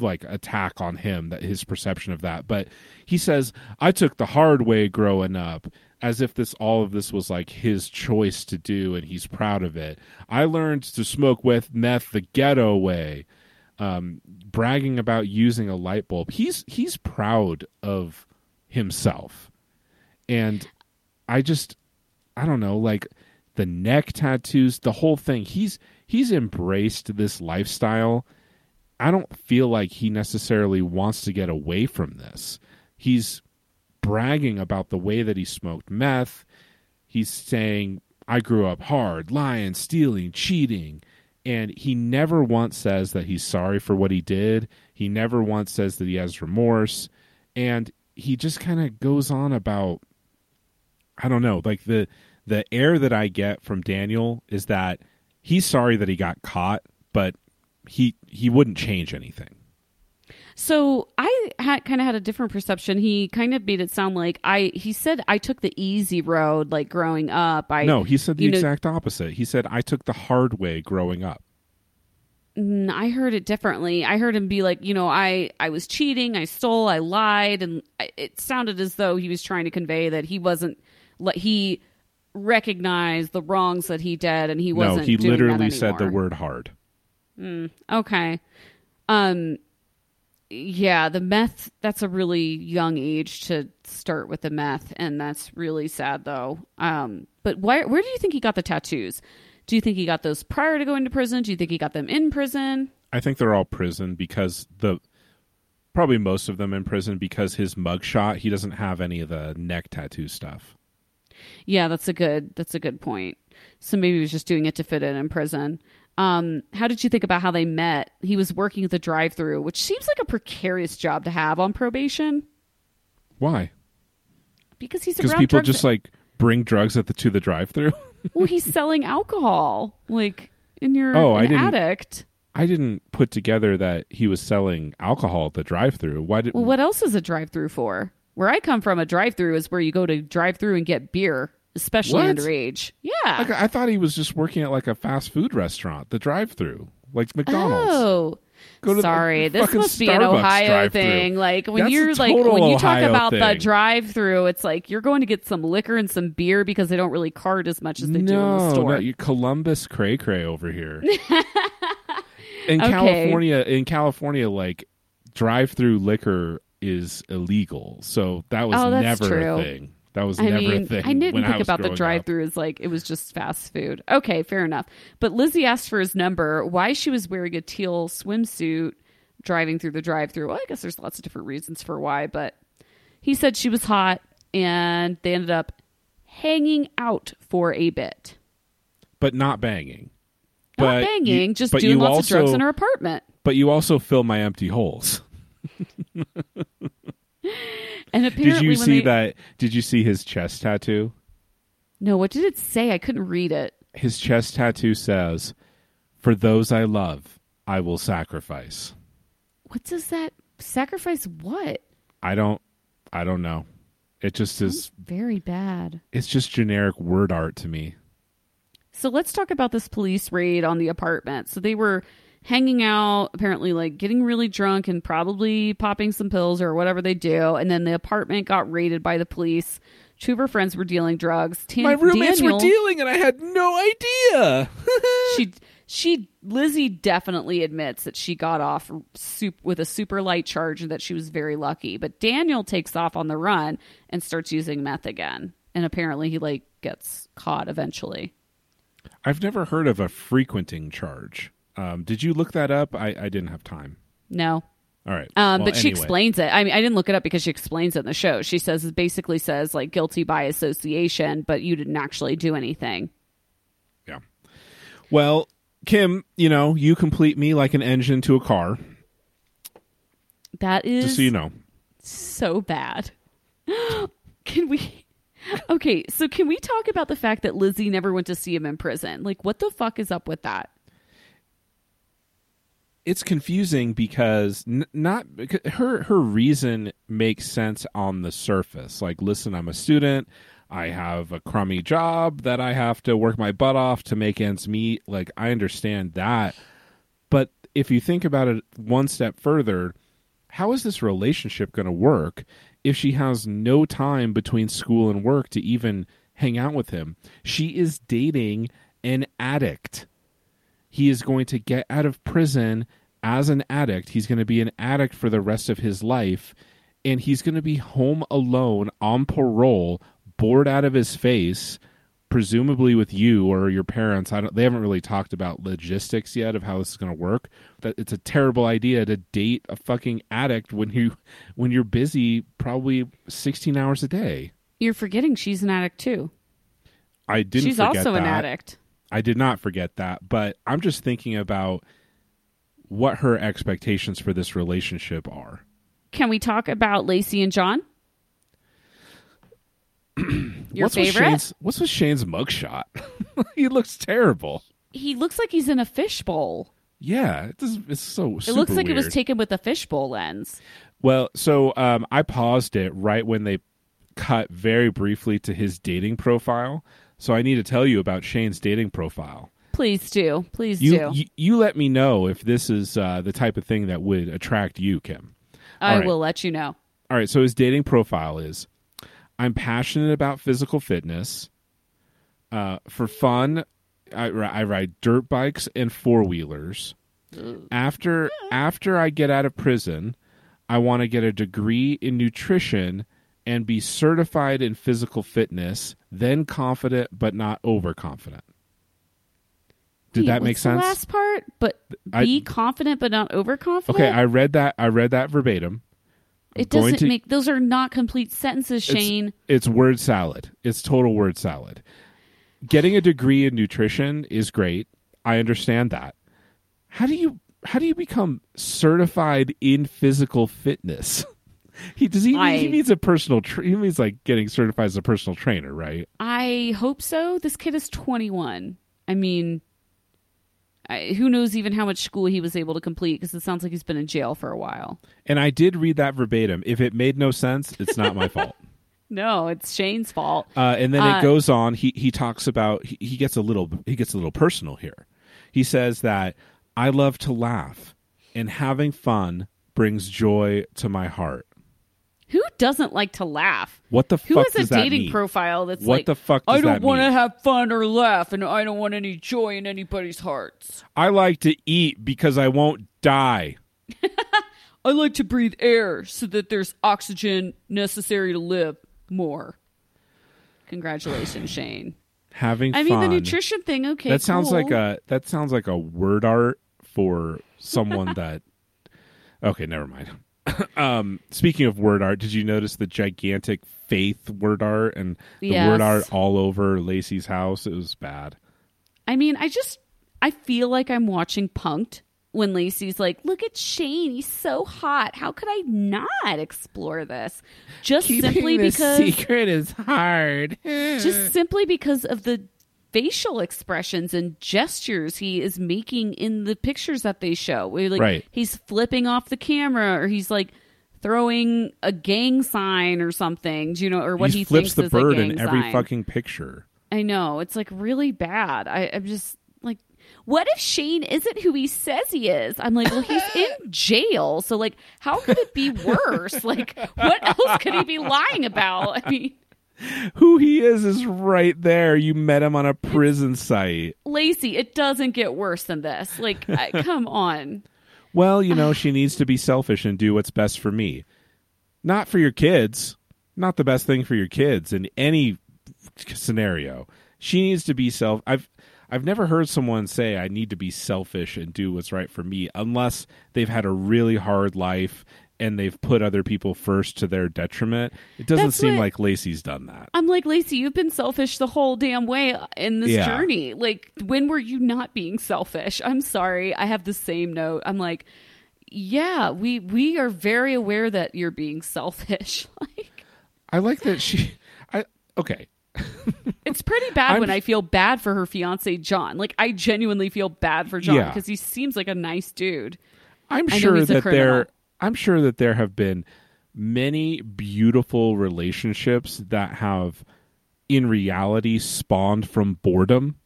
like attack on him that his perception of that but he says i took the hard way growing up as if this all of this was like his choice to do and he's proud of it. I learned to smoke with meth the ghetto way. Um, bragging about using a light bulb. He's he's proud of himself. And I just I don't know, like the neck tattoos, the whole thing. He's he's embraced this lifestyle. I don't feel like he necessarily wants to get away from this. He's bragging about the way that he smoked meth. He's saying, I grew up hard, lying, stealing, cheating. And he never once says that he's sorry for what he did. He never once says that he has remorse. And he just kind of goes on about I don't know, like the the air that I get from Daniel is that he's sorry that he got caught, but he he wouldn't change anything. So I had kind of had a different perception. He kind of made it sound like I. He said I took the easy road, like growing up. I no, he said the you know- exact opposite. He said I took the hard way growing up. Mm, I heard it differently. I heard him be like, you know, I I was cheating, I stole, I lied, and I, it sounded as though he was trying to convey that he wasn't. He recognized the wrongs that he did, and he wasn't. No, he literally said the word hard. Okay. Um yeah, the meth that's a really young age to start with the meth and that's really sad though. Um but why where do you think he got the tattoos? Do you think he got those prior to going to prison? Do you think he got them in prison? I think they're all prison because the probably most of them in prison because his mugshot he doesn't have any of the neck tattoo stuff. Yeah, that's a good that's a good point. So maybe he was just doing it to fit in in prison. Um, how did you think about how they met? He was working at the drive-through, which seems like a precarious job to have on probation Why? because he's Because people just like bring drugs at the to the drive through. well, he's selling alcohol, like, in your Oh, I an didn't- addict. I didn't put together that he was selling alcohol at the drive through. Why did Well, what else is a drive-through for? Where I come from, a drive-through is where you go to drive-through and get beer, especially What? underage. Yeah. Like, I thought he was just working at like a fast food restaurant, the drive-through, like McDonald's. Oh, Go to the sorry. this must be an Ohio thing. Like when That's you're like when you talk Ohio about the drive-through, it's like you're going to get some liquor and some beer because they don't really card as much as they do in the store. no, you Columbus cray cray over here. in Okay. California, in California, like drive-through liquor is illegal, so that was Oh, that's never true. a thing. That was I never mean, a thing. I didn't think was about the drive-through as like it was just fast food. Okay, fair enough. But Lizzie asked for his number. Why she was wearing a teal swimsuit driving through the drive-through? Well, I guess there's lots of different reasons for why, but he said she was hot, and they ended up hanging out for a bit. but not banging. Not But banging, you- just doing lots also, of drugs in her apartment. But you also fill my empty holes. And apparently, Did you see they- that? Did you see his chest tattoo? No, what did it say? I couldn't read it. His chest tattoo says, "For those I love, I will sacrifice." What does that sacrifice? What? I don't I don't know. It just is very bad. it's just generic word art to me. So let's talk about this police raid on the apartment. So they were hanging out, apparently like getting really drunk and probably popping some pills or whatever they do. And then the apartment got raided by the police. Two of her friends were dealing drugs. Tan- My roommates Daniel, were dealing and I had no idea. she she Lizzie definitely admits that she got off soup with a super light charge and that she was very lucky. But Daniel takes off on the run and starts using meth again. And apparently he like gets caught eventually. I've never heard of a frequenting charge. Um, did you look that up? I, I didn't have time. No, All right. Um, Well, but she anyway. explains it. I mean, I didn't look it up because she explains it in the show. She says it basically says like guilty by association, but you didn't actually do anything. Yeah. Well, Kim, you know, you complete me like an engine to a car. That is Just so you know. so bad. can we? Okay, so can we talk about the fact that Lizzie never went to see him in prison? Like, what the fuck is up with that? It's confusing because n- not because her her reason makes sense on the surface. Like, listen, I'm a student. I have a crummy job that I have to work my butt off to make ends meet. Like, I understand that. But if you think about it one step further, how is this relationship going to work if she has no time between school and work to even hang out with him? She is dating an addict. He is going to get out of prison as an addict. He's going to be an addict for the rest of his life. And he's going to be home alone on parole, bored out of his face, presumably with you or your parents. I don't, they haven't really talked about logistics yet of how this is going to work. That it's a terrible idea to date a fucking addict when you when you're busy, probably sixteen hours a day. You're forgetting she's an addict too. I didn't. She's also an addict. I did not forget that, but I'm just thinking about what her expectations for this relationship are. Can we talk about Lacey and John? Your what's With favorite? Shane's, what's with Shane's mugshot? he looks terrible. He looks like he's in a fishbowl. Yeah, it does, it's so. It looks like weird. it was taken with a fishbowl lens. Well, so um, I paused it right when they cut very briefly to his dating profile. So I need to tell you about Shane's dating profile. Please do. Please You do. you, you let me know if this is uh, the type of thing that would attract you, Kim. I right. will let you know. All right, so his dating profile is I'm passionate about physical fitness. Uh, for fun, I, I ride dirt bikes and four wheelers. After after I get out of prison, I want to get a degree in nutrition and be certified in physical fitness, then confident but not overconfident. Did that make sense? The last part, but I- be confident but not overconfident. Okay, I read that. I read that verbatim. It going doesn't to- make those are not complete sentences, Shane. It's word salad. It's total word salad. Getting a degree in nutrition is great. I understand that. How do you how do you become certified in physical fitness? he does he, I- he means a personal tra- he means like getting certified as a personal trainer, right? I hope so. This kid is 21. I mean, I, who knows even how much school he was able to complete because it sounds like he's been in jail for a while. And I did read that verbatim. If it made no sense, it's not my fault. No, it's Shane's fault. Uh, and then Uh, it goes on. He he talks about he, he gets a little he gets a little personal here. He says that I love to laugh, and having fun brings joy to my heart. Who doesn't like to laugh? What the fuck is that? Who fuck has a that dating profile that's What like, the fuck I don't want to have fun or laugh, and I don't want any joy in anybody's hearts. I like to eat because I won't die. I like to breathe air so that there's oxygen necessary to live more. Congratulations, Shane. Having I mean, the nutrition thing, okay. that sounds cool. like a that sounds like a word art for someone that. Okay, never mind. um, speaking of word art, did you notice the gigantic faith word art and the Yes. word art all over Lacey's house? It was bad. I mean, I just I feel like I'm watching Punked when Lacey's like, "Look at Shane, he's so hot. How could I not explore this?" Just simply because secret is hard. just simply because of the facial expressions and gestures he is making in the pictures that they show. Where like Right. he's flipping off the camera or he's like throwing a gang sign or something, you know, or what he he flips the bird in every sign. fucking picture. I know. It's like really bad. I, I'm just like, what if Shane isn't who he says he is? I'm like, well, he's in jail. So, like, how could it be worse? like, what else could he be lying about? I mean, Who he is is right there. You met him on a prison site. Lacey, it doesn't get worse than this. Like, I, come on. Well, you know, she needs to be selfish and do what's best for me. Not for your kids. Not the best thing for your kids in any scenario. She needs to be self I've I've never heard someone say I need to be selfish and do what's right for me unless they've had a really hard life and they've put other people first to their detriment. It doesn't That's seem what- like Lacey's done that. I'm like, Lacey, you've been selfish the whole damn way in this Yeah. journey. Like, when were you not being selfish? I'm sorry. I have the same note. I'm like, yeah, we we are very aware that you're being selfish. like, I like that she I okay. It's pretty bad I'm- when I feel bad for her fiance John. Like I genuinely feel bad for John Yeah. because he seems like a nice dude. I'm sure that criminal. I'm sure that there have been many beautiful relationships that have in reality spawned from boredom.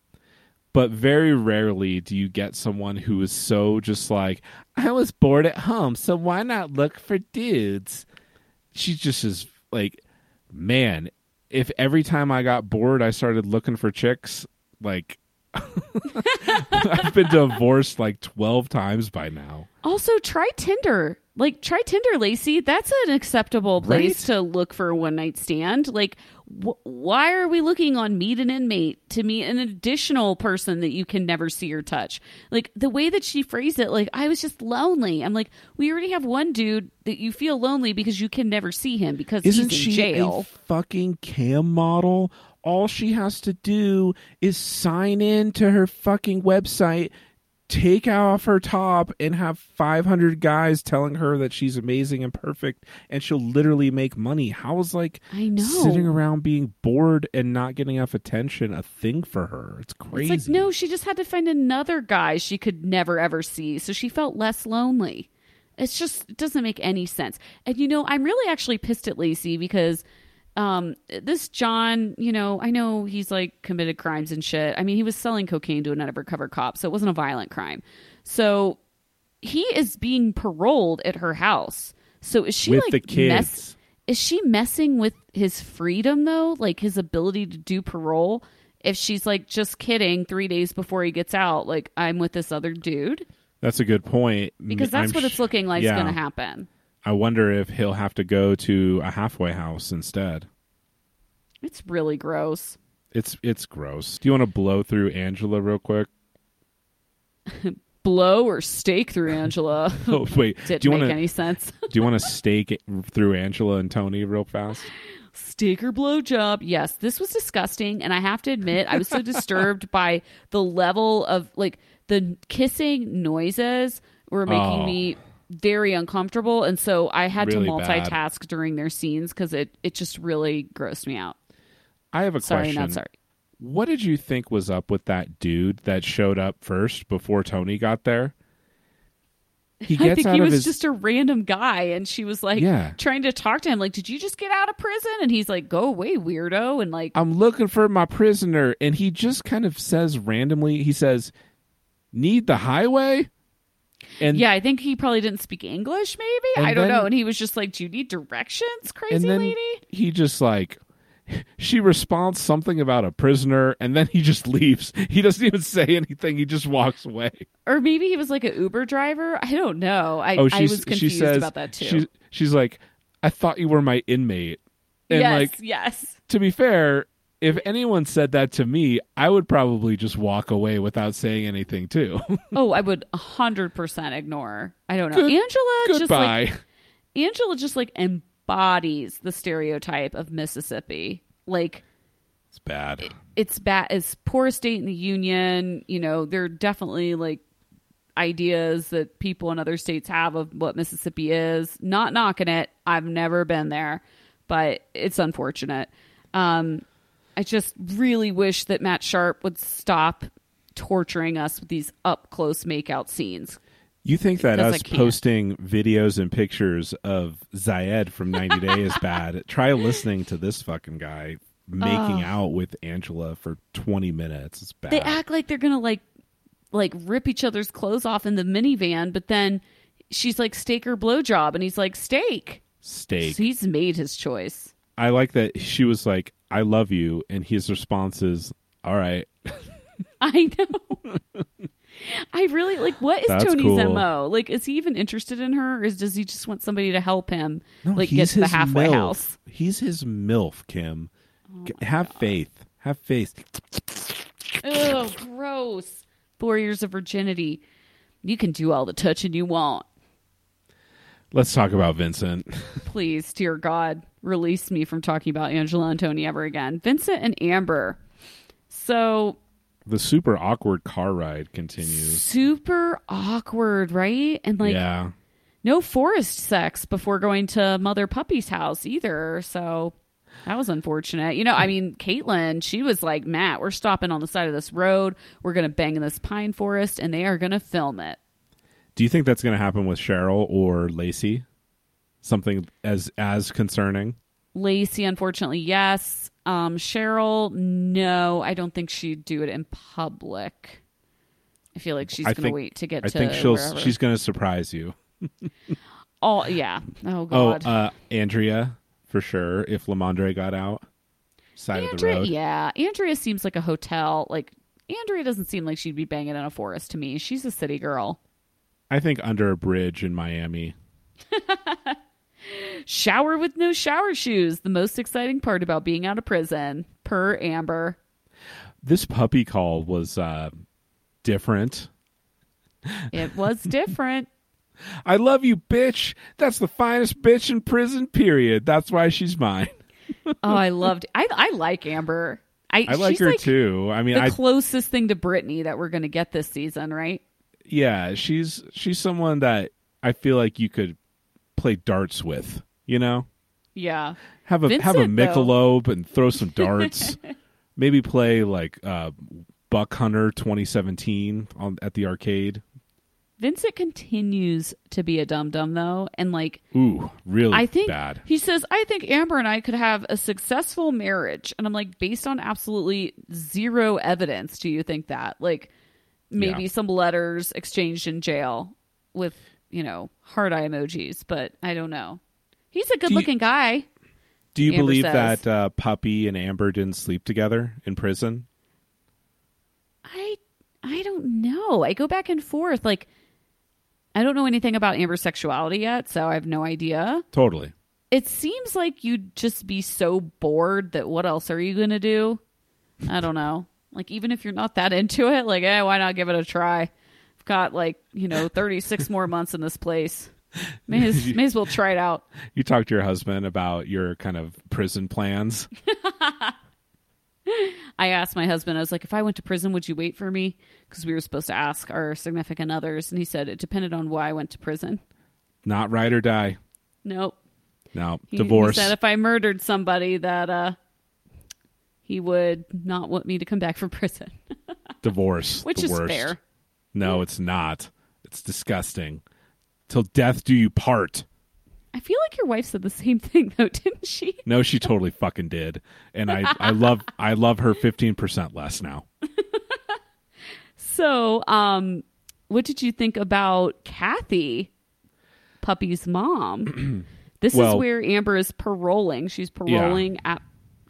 But very rarely do you get someone who is so just like, I was bored at home, so why not look for dudes? she just is like, man, if every time I got bored, I started looking for chicks, like, I've been divorced like 12 times by now. Also, try Tinder. Like, try Tinder, Lacey. That's an acceptable place Right? to look for a one night stand. Like, wh- why are we looking on Meet an Inmate to meet an additional person that you can never see or touch? Like, the way that she phrased it, like, I was just lonely. I'm like, we already have one dude that you feel lonely because you can never see him because Isn't he's in she jail. a fucking cam model? All she has to do is sign in to her fucking website, take off her top, and have 500 guys telling her that she's amazing and perfect, and she'll literally make money. How is like I know. sitting around being bored and not getting enough attention a thing for her? It's crazy. It's like, no, she just had to find another guy she could never ever see. So she felt less lonely. It's just, it doesn't make any sense. And, you know, I'm really actually pissed at Lacey because um this John, you know, I know he's like committed crimes and shit. I mean, he was selling cocaine to an undercover cop, so it wasn't a violent crime. So he is being paroled at her house. So is she With like the kids. mess- is she messing with his freedom though like his ability to do parole if she's like just kidding three days before he gets out like i'm with this other dude That's a good point. because that's I'm what it's looking like yeah. is going to happen I wonder if he'll have to go to a halfway house instead. it's really gross It's it's gross. Do you want to blow through Angela real quick? blow or stake through angela Oh wait, you make want to any sense do you want to stake through Angela and Tony real fast? steak or blow job yes this was disgusting and i have to admit i was so disturbed by the level of like the kissing noises were making Oh. me very uncomfortable and so i had Really to bad. multitask during their scenes because it, it just really grossed me out I have a question. sorry question. not sorry What did you think was up with that dude that showed up first before Tony got there? He i think out he of was his just a random guy and she was like Yeah. trying to talk to him like did you just get out of prison and he's like go away weirdo and like I'm looking for my prisoner and he just kind of says randomly he says need the highway? And yeah i think he probably didn't speak english maybe i don't then- know and he was just like do you need directions crazy and then lady he just like she responds something about a prisoner and then he just leaves he doesn't even say anything he just walks away or maybe he was like an Uber driver. I don't know. I, oh I was she confused says about that too. she's, she's like i thought you were my inmate and yes, like yes. to be fair if anyone said that to me i would probably just walk away without saying anything too Oh, I would hundred percent ignore. I don't know. Good- Angela just goodbye like Angela just like embodies the stereotype of Mississippi. Like it's bad it's bad. It's poor state in the union. You know, there are definitely like ideas that people in other states have of what Mississippi is. Not knocking it. I've never been there, but it's unfortunate. Um, I just really wish that Matt Sharp would stop torturing us with these up close makeout scenes. You think that Because us posting videos and pictures of Zied from 90 Day is bad? Try listening to this fucking guy making out with Angela for 20 minutes. It's bad. They act like they're gonna like like rip each other's clothes off in the minivan, but then she's like steak or blowjob, and he's like steak. Steak. So he's made his choice. I like that she was like, I love you. And his response is, all right. I know. I really like. What is That's Tony's cool. mo? Like, is he even interested in her, or is, does he just want somebody to help him, No, like, get to the halfway MILF. house? He's his MILF, Kim. Oh G- Have faith. Have faith. Oh, gross! Four years of virginity. You can do all the touching you want. Let's talk about Vincent. Please, dear God, release me from talking about Angela and Tony ever again. Vincent and Amber. So The super awkward car ride continues. super awkward, right? And like yeah. no forest sex before going to Mother Puppy's house either. So that was unfortunate. You know, I mean, Caitlin, she was like, Matt, we're stopping on the side of this road. We're going to bang in this pine forest and they are going to film it. Do you think that's going to happen with Cheryl or Lacey? Something as as concerning? Lacey, unfortunately, yes. Um, Cheryl, no, I don't think she'd do it in public. I feel like she's I going to think- wait to get I to think she'll wherever. she's going to surprise you. oh yeah. Oh Oh, god. uh, Andrea for sure. If Lamondre got out, side of the Andrea, road. yeah. Andrea seems like a hotel. Like Andrea doesn't seem like she'd be banging in a forest to me. She's a city girl. I think under a bridge in Miami. Shower with no shower shoes. The most exciting part about being out of prison. Per Amber. This puppy call was uh, different. It was different. I love you, bitch. That's the finest bitch in prison. Period. That's why she's mine. oh, I loved. I I like Amber. I I like her like too. I mean, The I closest thing to Brittany that we're going to get this season, right? Yeah, she's she's someone that I feel like you could play darts with. You know, Yeah. have a have a Vincent, though. And throw some darts. Maybe play like uh, Buck Hunter 2017 on at the arcade. Vincent continues to be a dum dum though, and like Ooh, really I think bad. he says, I think Amber and I could have a successful marriage. And I'm like, based on absolutely zero evidence, do you think that? Like maybe Yeah. some letters exchanged in jail with, you know, heart eye emojis, but I don't know. He's a good looking guy. Do you Amber believe says. that uh, Puppy and Amber didn't sleep together in prison? I I don't know. I go back and forth. Like I don't know anything about Amber's sexuality yet, so I have no idea. Totally. It seems like you'd just be so bored that what else are you going to do? I don't know. Like even if you're not that into it, like eh, why not give it a try? I've got like, you know, 36 more months in this place. May as, may as well try it out. You talked to your husband about your kind of prison plans. I asked my husband, I was like, if I went to prison, would you wait for me? Because we were supposed to ask our significant others. And he said it depended on why I went to prison. Not ride or die. Nope. No, He, divorce. He said if I murdered somebody, that uh, he would not want me to come back from prison, divorce. which is worst. fair. No, it's not. It's disgusting. Till death do you part. I feel like your wife said the same thing though, didn't she? No, she totally fucking did. And I, I love I love her fifteen percent less now. So, um, what did you think about Kathy, Puppy's mom? this is where Amber is paroling. She's paroling at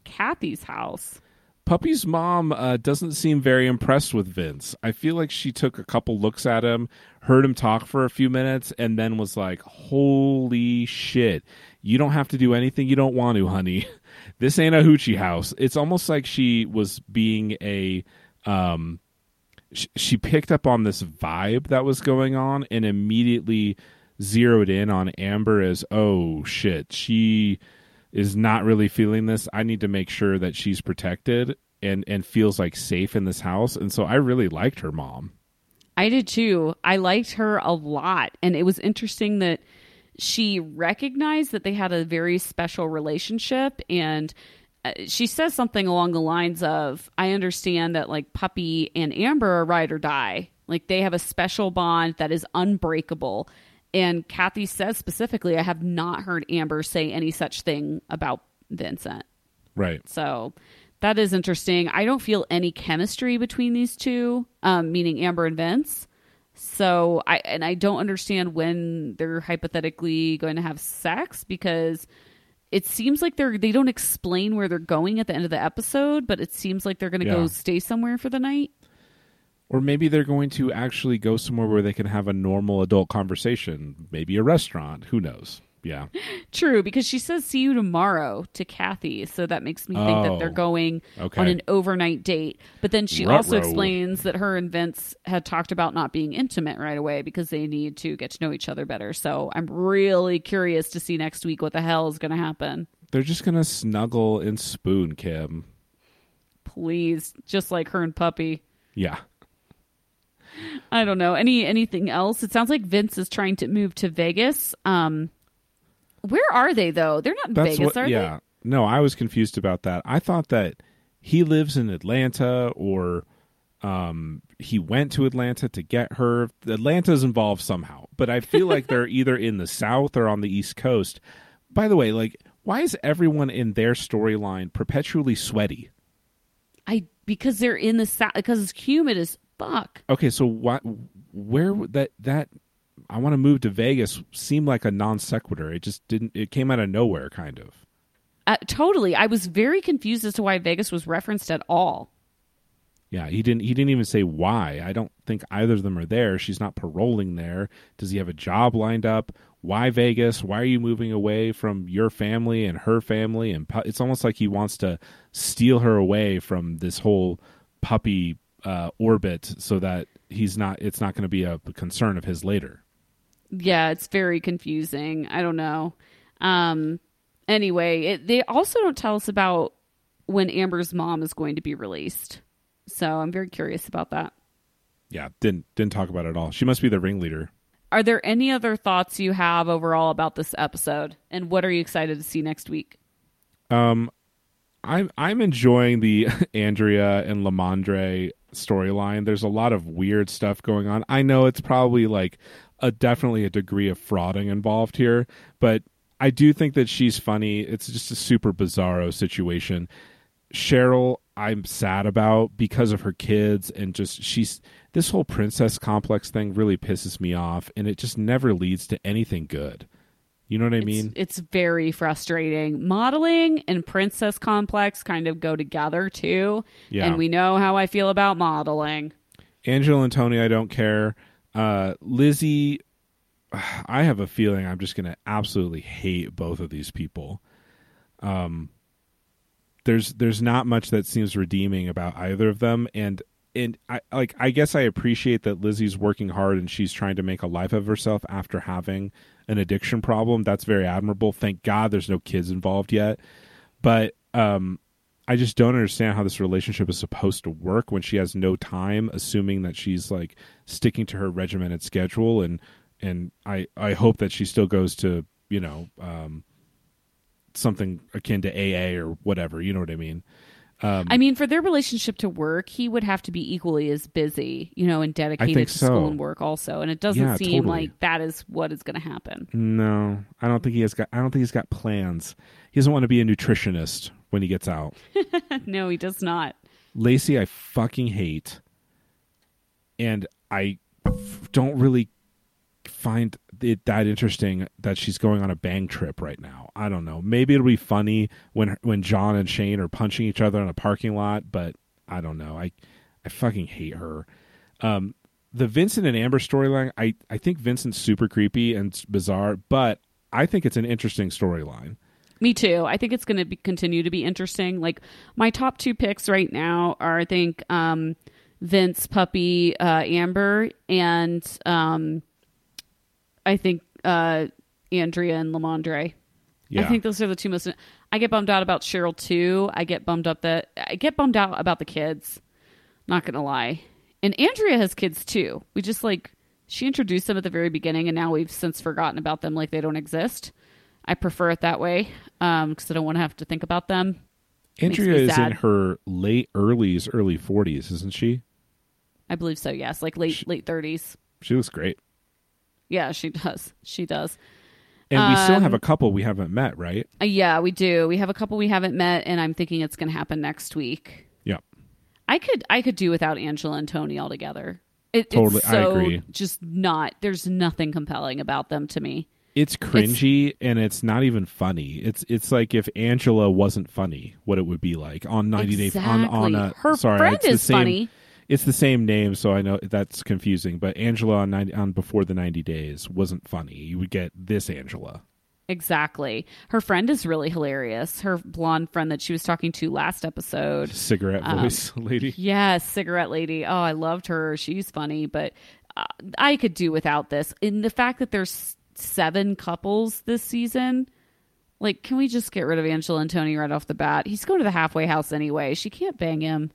Kathy's house. Puppy's mom uh, doesn't seem very impressed with Vince. I feel like she took a couple looks at him, heard him talk for a few minutes, and then was like, "Holy shit! You don't have to do anything you don't want to, honey. This ain't a hoochie house." It's almost like she was being a, um, sh- she picked up on this vibe that was going on and immediately zeroed in on Amber as, "Oh shit, she." Is not really feeling this, I need to make sure that she's protected and and feels like safe in this house. And so I really liked her mom. I did too. I liked her a lot. And it was interesting that she recognized that they had a very special relationship. And uh, she says something along the lines of, I understand that like Puppy and Amber are ride or die. Like they have a special bond that is unbreakable. And Kathy says specifically, I have not heard Amber say any such thing about Vincent. Right. So that is interesting. I don't feel any chemistry between these two, um, meaning Amber and Vince. So I and I don't understand when they're hypothetically going to have sex because it seems like they're they don't explain where they're going at the end of the episode, but it seems like they're going to Yeah. go stay somewhere for the night. Or maybe they're going to actually go somewhere where they can have a normal adult conversation, maybe a restaurant, who knows. Yeah. True, because she says see you tomorrow to Kathy, so that makes me think that Oh, they're going okay. on an overnight date. But then she also Ruh-roh. explains that her and Vince had talked about not being intimate right away because they need to get to know each other better. So I'm really curious to see next week what the hell is going to happen. They're just going to snuggle and spoon Kim. Please, just like her and Puppy. Yeah. I don't know any anything else. It sounds like Vince is trying to move to Vegas. Um, where are they though? They're not in That's Vegas, what are yeah. No, I was confused about that. I thought that he lives in Atlanta or um he went to Atlanta to get her. Atlanta's involved somehow, but I feel like they're either in the south or on the east coast. By the way, like why is everyone in their storyline perpetually sweaty? I because they're in the south because it's humid as fuck. Okay, so what where that that I want to move to Vegas seemed like a non sequitur. It just didn't. It came out of nowhere, kind of. Uh, totally. I was very confused as to why Vegas was referenced at all. Yeah, he didn't. He didn't even say why. I don't think either of them are there. She's not paroling there. Does he have a job lined up? Why Vegas? Why are you moving away from your family and her family? And pu- it's almost like he wants to steal her away from this whole puppy uh, orbit, so that he's not. It's not going to be a concern of his later. Yeah, it's very confusing. I don't know. Um, anyway, it, they also don't tell us about when Amber's mom is going to be released. So I'm very curious about that. Yeah, didn't didn't talk about it at all. She must be the ringleader. Are there any other thoughts you have overall about this episode? And what are you excited to see next week? Um, I'm I'm enjoying the Andrea and Lamondre storyline. There's a lot of weird stuff going on. I know it's probably like a definitely a degree of frauding involved here, but I do think that she's funny. It's just a super bizarro situation. Cheryl, I'm sad about because of her kids and just she's this whole princess complex thing really pisses me off and it just never leads to anything good. You know what I It's, mean? it's very frustrating. Modeling and princess complex kind of go together too. Yeah. And we know how I feel about modeling. Angela and Tony, I don't care. Uh, Lizzie, I have a feeling I'm just going to absolutely hate both of these people. Um, there's there's not much that seems redeeming about either of them, and and I like I guess I appreciate that Lizzie's working hard and she's trying to make a life of herself after having an addiction problem. That's very admirable. Thank God there's no kids involved yet, but um, I just don't understand how this relationship is supposed to work when she has no time, assuming that she's like sticking to her regimented schedule and and I I hope that she still goes to you know um, something akin to AA or whatever. You know what I mean? Um, I mean, for their relationship to work, he would have to be equally as busy, you know, and dedicated to so. school and work also. And it doesn't Yeah, seem totally. like that is what is going to happen. no, I don't think he has got. I don't think he's got plans. He doesn't want to be a nutritionist when he gets out. no, he does not. Lacey, I fucking hate, and I f- don't really find it that interesting that she's going on a bang trip right now. I don't know. Maybe it'll be funny when when John and Shane are punching each other in a parking lot, but I don't know. I I fucking hate her. Um, the Vincent and Amber storyline, I I think Vincent's super creepy and bizarre, but I think it's an interesting storyline. Me too. I think it's going to continue to be interesting. Like my top two picks right now are, I think, um, Vince, Puppy, uh, Amber, and um, I think uh, Andrea and Lamondre. Yeah. I think those are the two most. I get bummed out about Cheryl too. I get bummed up that I get bummed out about the kids. Not gonna lie, and Andrea has kids too. We just like she introduced them at the very beginning, and now we've since forgotten about them, like they don't exist. I prefer it that way because I don't want to have to think about them. Andrea is sad. in her late earlies, early forties, isn't she? I believe so. Yes, like late late thirties. She looks great. Yeah, she does. She does. And we still Um, have a couple we haven't met, right? Uh, yeah, we do. We have a couple we haven't met, and I'm thinking it's going to happen next week. Yeah. I could I could do without Angela and Tony altogether. It, Totally, it's I agree. just not. There's nothing compelling about them to me. It's cringy and it's not even funny. It's it's like if Angela wasn't funny, what it would be like on 90 Day on on a Her sorry, friend it's is same, funny. It's the same name, so I know that's confusing. But Angela on 90, on before the 90 days wasn't funny. You would get this Angela. Exactly. Her friend is really hilarious. Her blonde friend that she was talking to last episode. Cigarette Um, voice lady. Yes, cigarette lady. Oh, I loved her. She's funny, but uh, I could do without this. In the fact that there's seven couples this season, like, can we just get rid of Angela and Tony right off the bat? He's going to the halfway house anyway. She can't bang him.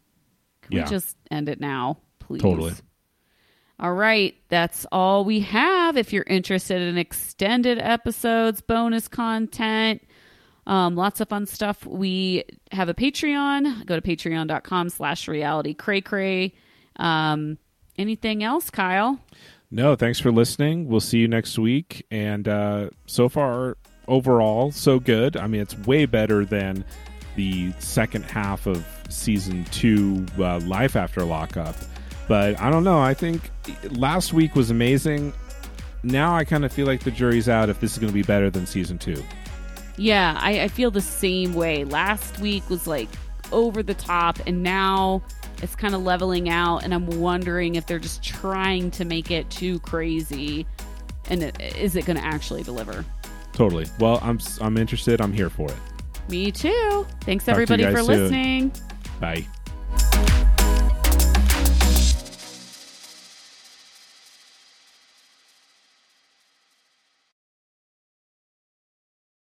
Can Yeah. we just end it now, please? Totally. All right, that's all we have. If you're interested in extended episodes, bonus content, um, lots of fun stuff, we have a Patreon. Go to patreon.com slash reality cray cray. Um, anything else, Kyle? No, thanks for listening. We'll see you next week. And uh, so far, overall, so good. I mean, it's way better than the second half of season two, uh, Life After Lockup. But I don't know. I think last week was amazing. now I kind of feel like the jury's out if this is going to be better than season two. Yeah, I, I feel the same way. Last week was like over the top, and now it's kind of leveling out. And I'm wondering if they're just trying to make it too crazy, and it, is it going to actually deliver? Totally. Well, I'm I'm interested. I'm here for it. Me too. Thanks, Talk everybody, to for soon. listening. Bye.